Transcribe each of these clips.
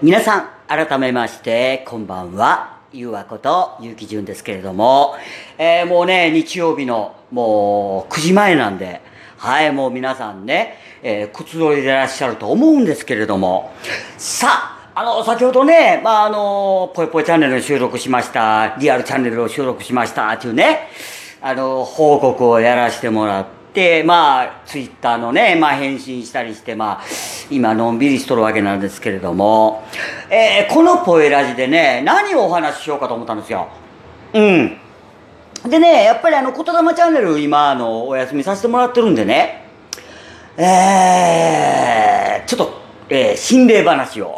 皆さん、改めまして、こんばんは。ゆうわこと、ゆうきじゅんですけれども、えーもうね、日曜日の、もう、9時前なんで、はい、もう皆さんね、えー、くつろいでいらっしゃると思うんですけれども、さあ、あの、先ほどね、まあ、あの、ぽいぽいチャンネルを収録しました、リアルチャンネルを収録しました、っていうね、あの、報告をやらせてもらってて、まあ、ツイッターのね、まあ、返信したりして、まあ、今、のんびりしとるわけなんですけれども、えーこのポエラジでね、何をお話ししようかと思ったんですよ。うん。でね、やっぱりあの、言霊チャンネル、今、あの、お休みさせてもらってるんでね、えー、ちょっと、えー心霊話を、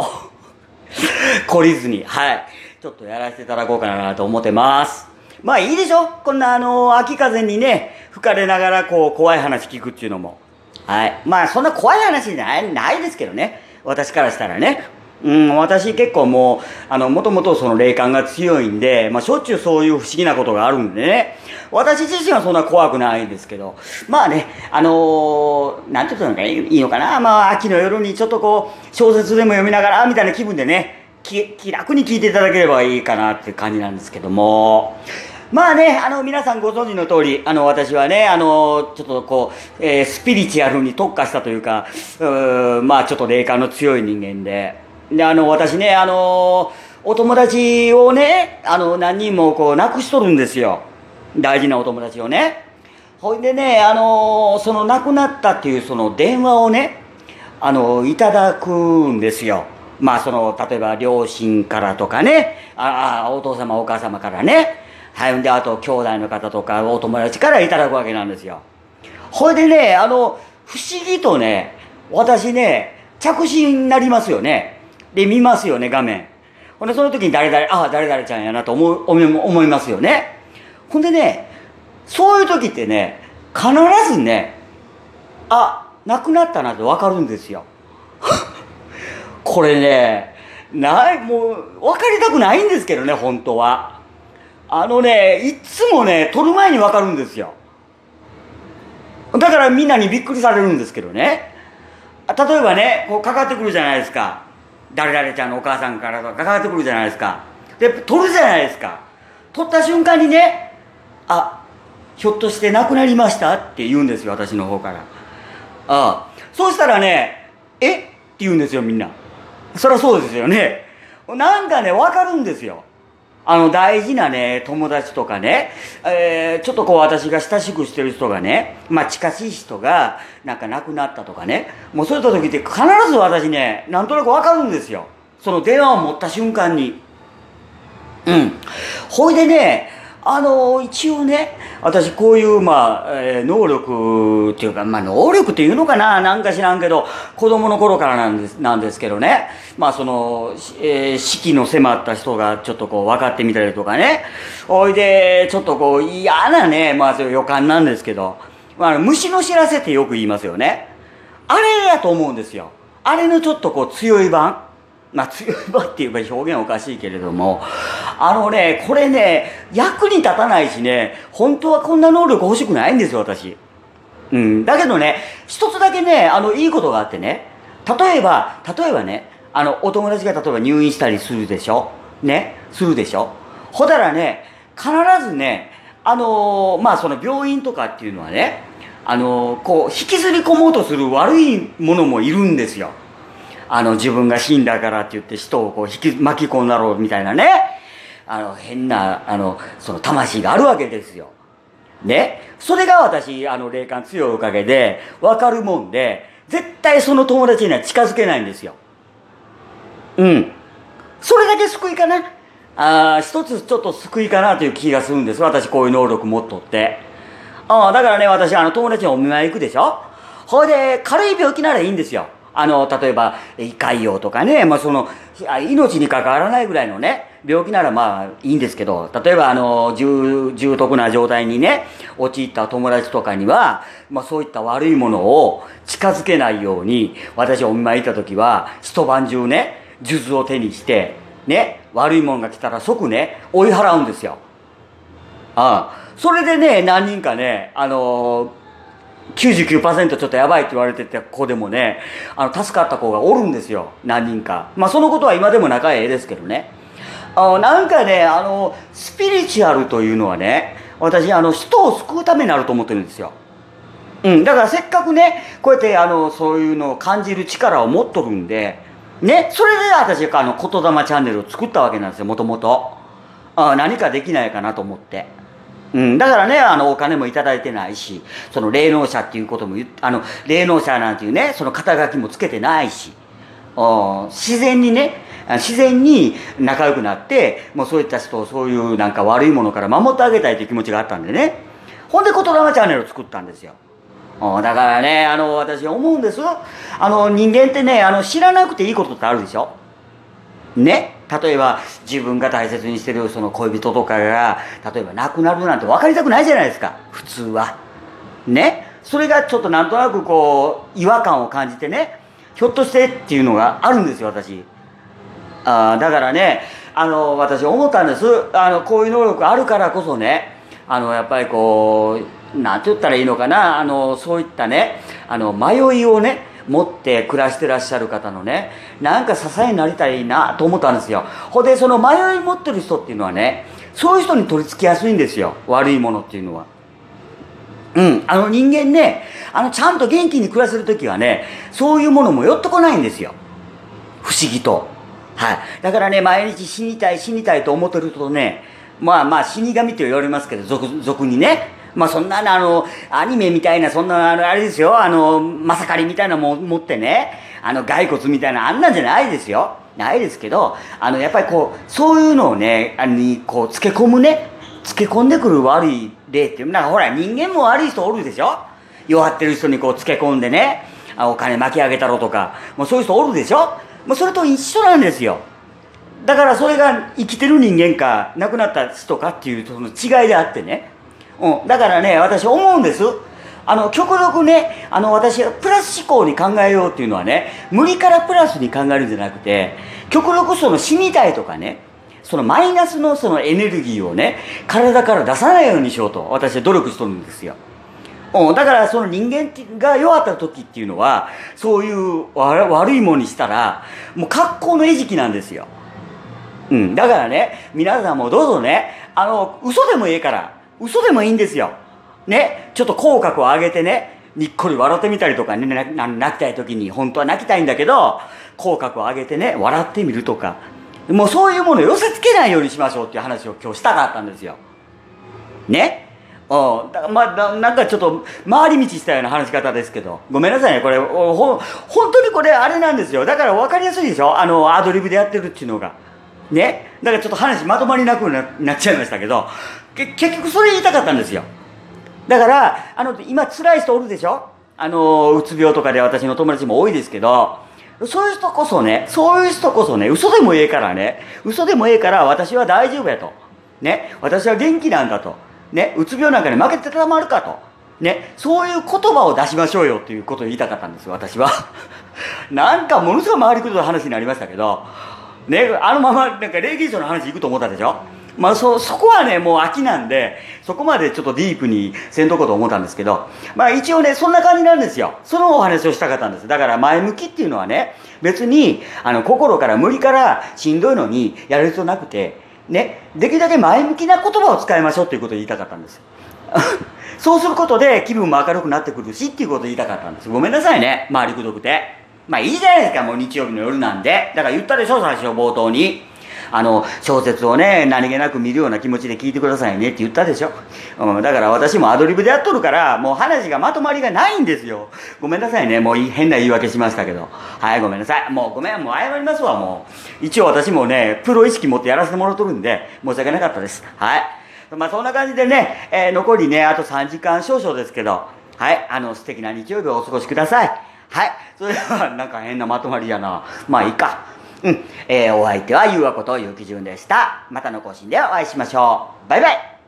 懲りずに、はい、ちょっとやらせていただこうかなと思ってます。まあいいでしょ？こんなあの、秋風にね、吹かれながらこう、怖い話聞くっていうのも。はい。まあそんな怖い話じゃない、ないですけどね。私からしたらね。うん、私結構もう、あの、もともとその霊感が強いんで、まあしょっちゅうそういう不思議なことがあるんでね。私自身はそんな怖くないんですけど、まあね、あのーなんて言うのがいいのかな。まあ秋の夜にちょっとこう、小説でも読みながら、みたいな気分でね、き気楽に聞いていただければいいかなっていう感じなんですけども。まあね、あの、皆さんご存知の通り、あの、私はね、あの、ちょっとこう、えースピリチュアルに特化したというか、うまあちょっと霊感の強い人間で、で、あの、私ね、あの、お友達をね、あの、何人もこう、亡くしとるんですよ。大事なお友達をね。ほいでね、あの、その亡くなったっていうその電話をね、あの、いただくんですよ。まあ、その、例えば両親からとかね、ああ、お父様お母様からね、はい、んで、あと兄弟の方とかお友達からいただくわけなんですよ。ほいでね、あの、不思議とね、私ね、着信になりますよね。で、見ますよね、画面。ほんで、その時に誰々、ああ、誰々ちゃんやなと思う思いますよね。ほんでね、そういう時ってね、必ずね、あ、亡くなったなってわかるんですよ。これね、ない、もう、分かりたくないんですけどね、本当は。あのね、いつもね、撮る前に分かるんですよ。だからみんなにびっくりされるんですけどね。例えばね、こうかかってくるじゃないですか。誰々ちゃんのお母さんからとかかかってくるじゃないですか。で、撮るじゃないですか。撮った瞬間にね、あ、ひょっとして亡くなりました？って言うんですよ、私の方から。ああ。そうしたらね、え？って言うんですよ、みんな。そりゃそうですよね。なんかね、わかるんですよ。あの、大事なね、友達とかね、えーちょっとこう私が親しくしてる人がね、まあ近しい人が、なんか亡くなったとかね、もうそういった時って必ず私ね、なんとなくわかるんですよ。その電話を持った瞬間に。うん。ほいでね、あの一応ね、私こういう、まあ、えー能力っていうか、まあ、能力っていうのかななんか知らんけど、子供の頃からなんです、なんですけどね。まあ、その、えー死期の迫った人がちょっとこう分かってみたりとかね。おいで、ちょっとこう嫌なね、まあ、そういう予感なんですけど、まあ、虫の知らせってよく言いますよね。あれやと思うんですよ。あれのちょっとこう強い版。まあ強い版っていうか表現おかしいけれども、あのね、これね、役に立たないしね、本当はこんな能力欲しくないんですよ、私。うん。だけどね、一つだけね、あの、いいことがあってね、例えば、例えばね、あの、お友達が例えば入院したりするでしょ？ね？するでしょ？ほたらね、必ずね、あのーまあその病院とかっていうのはね、あのーこう、引きずり込もうとする悪いものもいるんですよ。あの、自分が死んだからって言って人をこう引き、巻き込んだろうみたいなね。あの、変な、あの、その魂があるわけですよ。ね。それが私、あの、霊感強いおかげで、わかるもんで、絶対その友達には近づけないんですよ。うん。それだけ救いかな。ああ、一つちょっと救いかなという気がするんです。私こういう能力持っとって。ああ、だからね、私、あの、友達にお見舞い行くでしょほいで、軽い病気ならいいんですよ。あの、例えば、胃潰瘍とかね、まあ、その、命に関わらないぐらいのね、病気ならまあいいんですけど、例えばあの、重、重篤な状態にね、陥った友達とかには、まあそういった悪いものを近づけないように、私お見舞い行った時は、一晩中ね、数珠を手にして、ね、悪いもんが来たら即ね、追い払うんですよ。ああ。それでね、何人かね、あの99%ちょっとやばいって言われてた子でもね、あの、助かった子がおるんですよ。何人か。まあ、そのことは今でも仲ええですけどね。あなんかね、あの、スピリチュアルというのはね、私、あの、人を救うためになると思ってるんですよ。うん。だからせっかくね、こうやって、あの、そういうのを感じる力を持っとるんで、ね、それで私、あの、言霊チャンネルを作ったわけなんですよ、もともと。何かできないかなと思って。うん、だからね、あの、お金もいただいてないし、その霊能者っていうこともあの、霊能者なんていうね、その肩書きもつけてないし、自然にね、自然に仲良くなって、もうそういった人をそういうなんか悪いものから守ってあげたいという気持ちがあったんでね。ほんで言霊チャンネルを作ったんですよ。だからね、あの、私思うんです。あの、人間ってね、あの、知らなくていいことってあるでしょね。例えば自分が大切にしてるその恋人とかが例えば亡くなるなんて分かりたくないじゃないですか。普通は。ね。それがちょっとなんとなくこう違和感を感じてねひょっとしてっていうのがあるんですよ私。あだからねあの私思ったんです。あのこういう能力あるからこそねあのやっぱりこう何て言ったらいいのかなあのそういったねあの迷いをね持って暮らしてらっしゃる方のねなんか支えになりたいなと思ったんですよ。ほんでその迷い持ってる人っていうのはねそういう人に取り付きやすいんですよ。悪いものっていうのは。うん。あの人間ねあのちゃんと元気に暮らせる時はねそういうものも寄ってこないんですよ。不思議と。はい。だからね毎日死にたい死にたいと思ってるとねまあまあ死神と言われますけど俗にねまあそんなあの、アニメみたいな、そんな、あれですよ、あの、まさかりみたいなも持ってね、あの、骸骨みたいな、あんなんじゃないですよ。ないですけど、あの、やっぱりこう、そういうのをね、あに、こう、つけ込むね、つけ込んでくる悪い例っていう、なんかほら、人間も悪い人おるでしょ。弱ってる人にこう、つけ込んでね、あお金巻き上げたろとか、もうそういう人おるでしょ。もうそれと一緒なんですよ。だからそれが生きてる人間か亡くなった人かっていうその違いであってね。うん、だからね私思うんです。あの極力ねあの私プラス思考に考えようっていうのはね無理からプラスに考えるんじゃなくて極力その死にたいとかねそのマイナスのそのエネルギーをね体から出さないようにしようと私は努力しとるんですよ、うん、だからその人間が弱った時っていうのはそういう悪いものにしたらもう格好の餌食なんですよ。うん、だからね皆さんもどうぞねあの嘘でもいいから嘘でもいいんですよ。ね、ちょっと口角を上げてね、にっこり笑ってみたりとかね、泣きたい時に、本当は泣きたいんだけど、口角を上げてね、笑ってみるとか、もうそういうものを寄せつけないようにしましょうっていう話を今日したかったんですよ。ね。うん、だまあ、なんかちょっと回り道したような話し方ですけど、ごめんなさいね、これ、ほ、本当にこれあれなんですよ。だから分かりやすいでしょ？あの、アドリブでやってるっていうのが。ね。だからちょっと話まとまりなくなっちゃいましたけど、結局それ言いたかったんですよ。だからあの今辛い人おるでしょ？あのうつ病とかで私の友達も多いですけどそういう人こそねそういう人こそね嘘でもええからね。嘘でもええから私は大丈夫やと。ね。私は元気なんだと。ね。うつ病なんかに負けてたまるかと。ね。そういう言葉を出しましょうよっていうことを言いたかったんです私は。なんかものすごい回りくどい話になりましたけどね。あのままなんか霊現象の話いくと思ったでしょ？まあそ、そこはね、もう秋なんで、そこまでちょっとディープにせんとこうと思ったんですけど、まあ一応ね、そんな感じなんですよ。そのお話をしたかったんです。だから前向きっていうのはね、別に、あの、心から無理からしんどいのにやる必要なくて、ね、できるだけ前向きな言葉を使いましょうっていうことを言いたかったんです。そうすることで気分も明るくなってくるしっていうことを言いたかったんです。ごめんなさいね、周りくどくて。まあいいじゃないですか、もう日曜日の夜なんで。だから言ったでしょ、最初冒頭に。あの、小説をね、何気なく見るような気持ちで聞いてくださいねって言ったでしょ。うん、だから私もアドリブでやっとるから、もう話がまとまりがないんですよ。ごめんなさいね。もう変な言い訳しましたけど。はい、ごめんなさい。もうごめん、もう謝りますわ、もう。一応私もね、プロ意識持ってやらせてもらっとるんで、申し訳なかったです。はい。まあそんな感じでね、えー、残りね、あと3時間少々ですけど、はい、あの、素敵な日曜日をお過ごしください。はい。それでは、なんか変なまとまりやな。まあいいか。うん。えー、お相手はゆうわことゆうきじゅんでした。またの更新でお会いしましょう。バイバイ